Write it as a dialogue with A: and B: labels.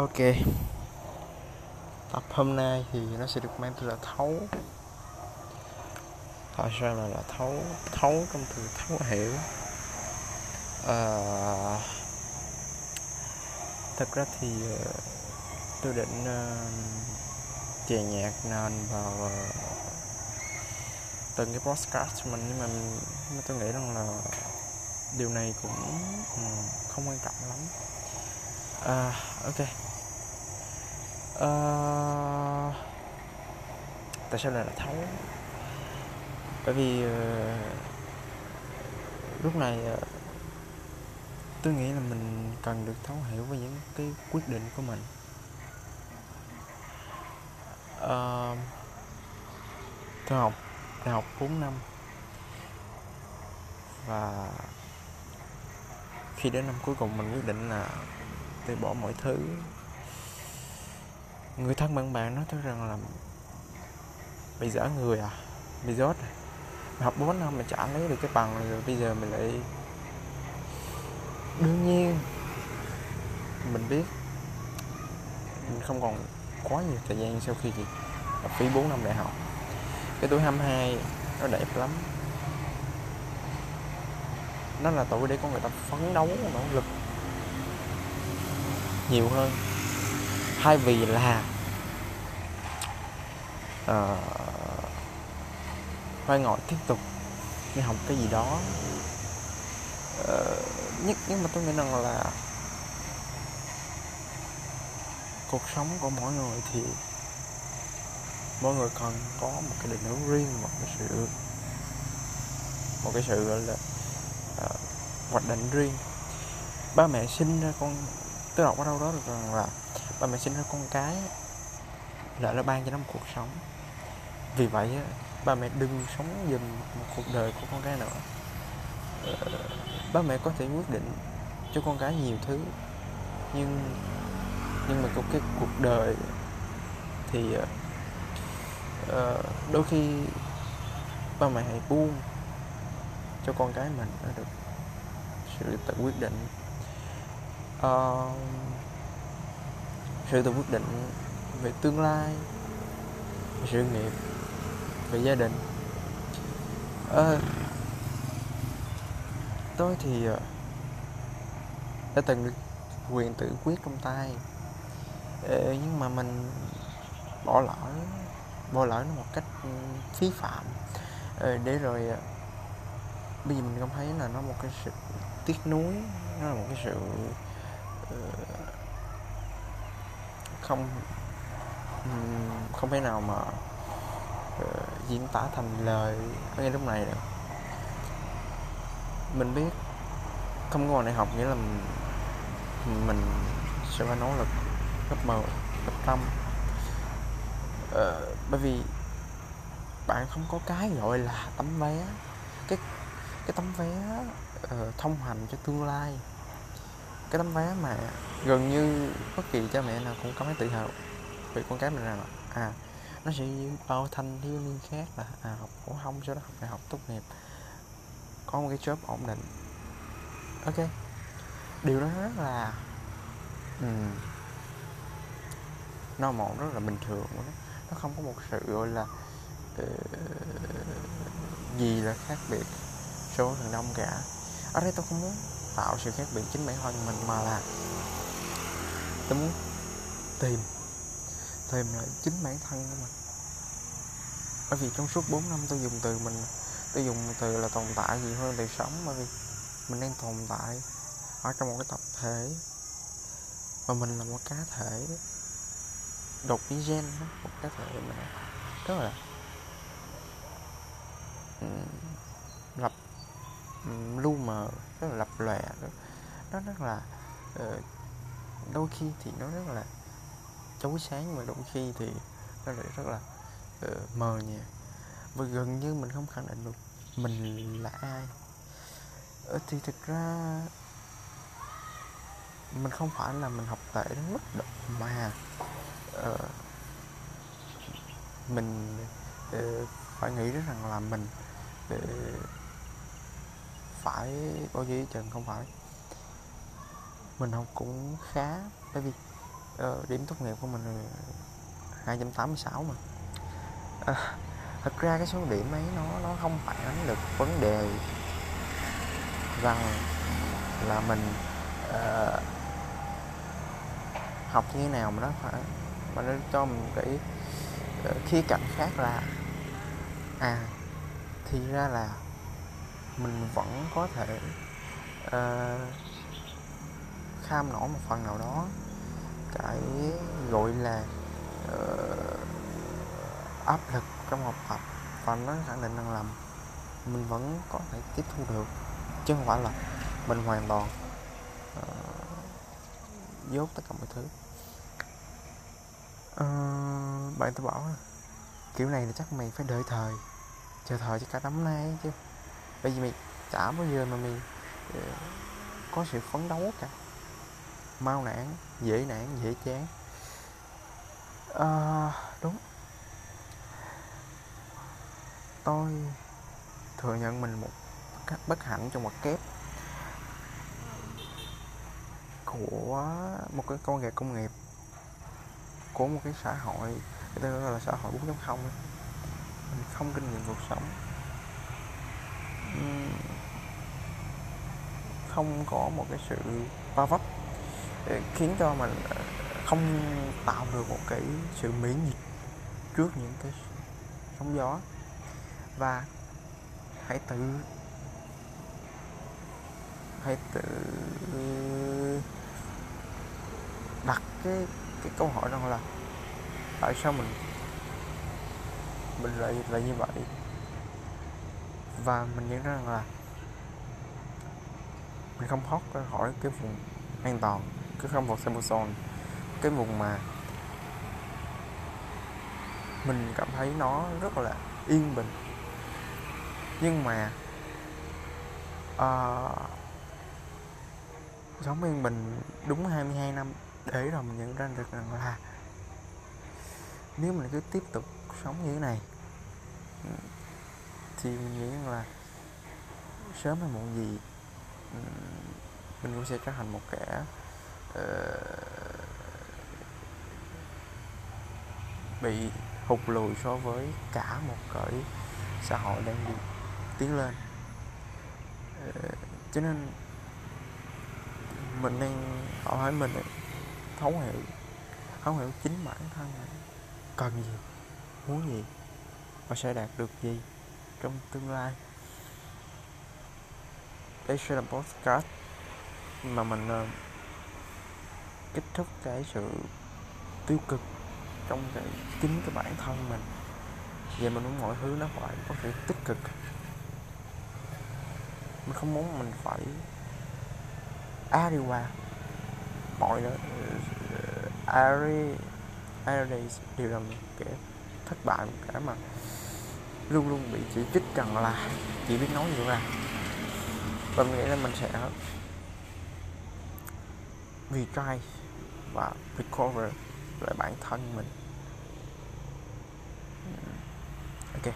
A: Ok. Tập hôm nay thì nó sẽ được mang từ là thấu. Tại sao là là thấu? Thấu trong từ thấu hiểu. À, Thật ra thì ờ, tôi định uh, chè nhạc nền vào uh, từng cái podcast của mình nhưng mà, mà tôi nghĩ rằng là điều này cũng um, không quan trọng lắm. À, ok uh, tại sao lại là thấu bởi vì uh, lúc này uh, tôi nghĩ là mình cần được thấu hiểu với những cái quyết định của mình. Uh, tôi học đại học 4 năm. Và khi đến năm cuối cùng mình quyết định là từ bỏ mọi thứ người thân bạn bạn nói tôi rằng là mày dở người à mày dốt à. Mày học 4 năm mà chả lấy được cái bằng rồi bây giờ mình lại đương nhiên mình biết mình không còn quá nhiều thời gian sau khi gì phí 4 năm đại học. Cái tuổi 22 nó đẹp lắm. Nó là tuổi để con người ta phấn đấu, nỗ lực nhiều hơn. Thay vì là Ờ, uh, ngồi tiếp tục. Đi học cái gì đó. Uh, nhất nhưng mà tôi nghĩ rằng là cuộc sống của mỗi người thì mỗi người cần có một cái định hướng riêng một cái sự một cái sự gọi là uh, hoạch định riêng. Ba mẹ sinh ra con tôi đọc ở đâu đó được rằng là ba mẹ sinh ra con cái là nó ban cho nó một cuộc sống vì vậy ba mẹ đừng sống dùm một cuộc đời của con cái nữa. Ờ, ba mẹ có thể quyết định cho con cái nhiều thứ nhưng nhưng mà cuộc cái cuộc đời thì uh, đôi khi ba mẹ hãy buông cho con cái mình nó được sự tự quyết định. Uh, sự tự quyết định về tương lai về sự nghiệp về gia đình. À, tôi thì ờ, đã từng được quyền tự quyết trong tay. À, nhưng mà mình bỏ lỡ bỏ lỡ nó một cách ừ, phí phạm. À, để rồi bây giờ mình không thấy là nó một cái sự tiếc nuối nó là một cái sự không không thể nào mà diễn tả thành lời ở ngay lúc này được mình biết không có đại học nghĩa là mình, mình sẽ phải nỗ lực gấp mờ gấp trăm ờ, bởi vì bạn không có cái gọi là tấm vé cái cái tấm vé uh, thông hành cho tương lai. Cái tấm vé mà gần như bất kỳ cha mẹ nào cũng có cái tự hào về con cái mình rằng là à nó sẽ như bao thanh thiếu niên khác là à học phổ thông sau đó học đại học tốt nghiệp. Có một cái job ổn định. Ok. Điều đó rất là um, nó một rất là bình thường nó không có một sự gọi là uh, gì là khác biệt số thằng đông cả. Ở đây tôi không muốn tạo sự khác biệt chính bản thân mình mà là tôi muốn tìm thêm là chính bản thân của mình. Bởi vì trong suốt 4 năm tôi dùng từ mình, tôi dùng từ là tồn tại gì hơn từ sống, bởi vì mình đang tồn tại ở trong một cái tập thể. Và mình là một cá thể đột biến gen một cá thể mà rất là lập lu mờ, rất là lập lòe, nó rất là ờ, đôi khi thì nó rất là chói sáng mà đôi khi thì nó lại rất là uh, mờ nhạt. Và gần như mình không khẳng định được mình là ai. Ờ, thì thực ra mình không phải là mình học tệ đến mức độ mà uh, mình uh, phải nghĩ rằng là mình uh, phải bao nhiêu trần không phải. Mình học cũng khá bởi vì uh, Ờ, điểm tốt nghiệp của mình 286 mà. À, thật ra cái số điểm ấy nó nó không phản ánh được vấn đề rằng là mình uh, học như thế nào mà nó phải mà nó cho mình cái uh, khía cạnh khác là à thì ra là mình vẫn có thể uh, kham nổi một phần nào đó cái gọi là uh, áp lực trong học tập và nó khẳng định rằng là mình vẫn có thể tiếp thu được chứ không phải là mình hoàn toàn uh, dốt tất cả mọi thứ. Uh, bạn tôi bảo kiểu này thì chắc mày phải đợi thời chờ thời cho cả tấm nay chứ. Bởi vì mày chả bao giờ mà mày uh, có sự phấn đấu cả mau nản dễ nản dễ chán. À, đúng. Tôi thừa nhận mình một cách bất hạnh trong mặt kép của một cái con nghệ công nghiệp của một cái xã hội người ta gọi là xã hội 4.0 mình không kinh nghiệm cuộc sống. Không có một cái sự bao vấp khiến cho mình ờ, không tạo được một cái sự miễn dịch trước những cái sóng gió. Và hãy tự hãy tự đặt cái cái câu hỏi rằng là tại sao mình mình lại lại như vậy? Và mình nhận ra rằng là mình không thoát ra khỏi cái vùng an toàn cái không vào Samsung. Cái vùng mà mình cảm thấy nó rất là yên bình. Nhưng mà uh, sống yên bình đúng 22 năm để rồi mình nhận ra được rằng là nếu mình cứ tiếp tục sống như thế này thì mình nghĩ rằng là sớm hay muộn gì mình cũng sẽ trở thành một kẻ Ờ, bị hụt lùi so với cả một cái xã hội đang đi tiến lên. Uh, cho nên mình đang hỏi mình thấu hiểu thấu hiểu chính bản thân mình cần gì muốn gì và sẽ đạt được gì trong tương lai. Đây sẽ là podcast mà mình uh, kết thúc cái sự tiêu cực trong cái chính cái bản thân mình. Vậy mình muốn mọi thứ nó phải có sự tích cực. Mình không muốn mình phải a đi qua mọi nó Ari Aries đều là một kẻ thất bại, một cái mà luôn luôn bị chỉ trích rằng là chỉ biết nói nhiều là và mình nghĩ là mình sẽ retry và recover lại bản thân mình. Ok.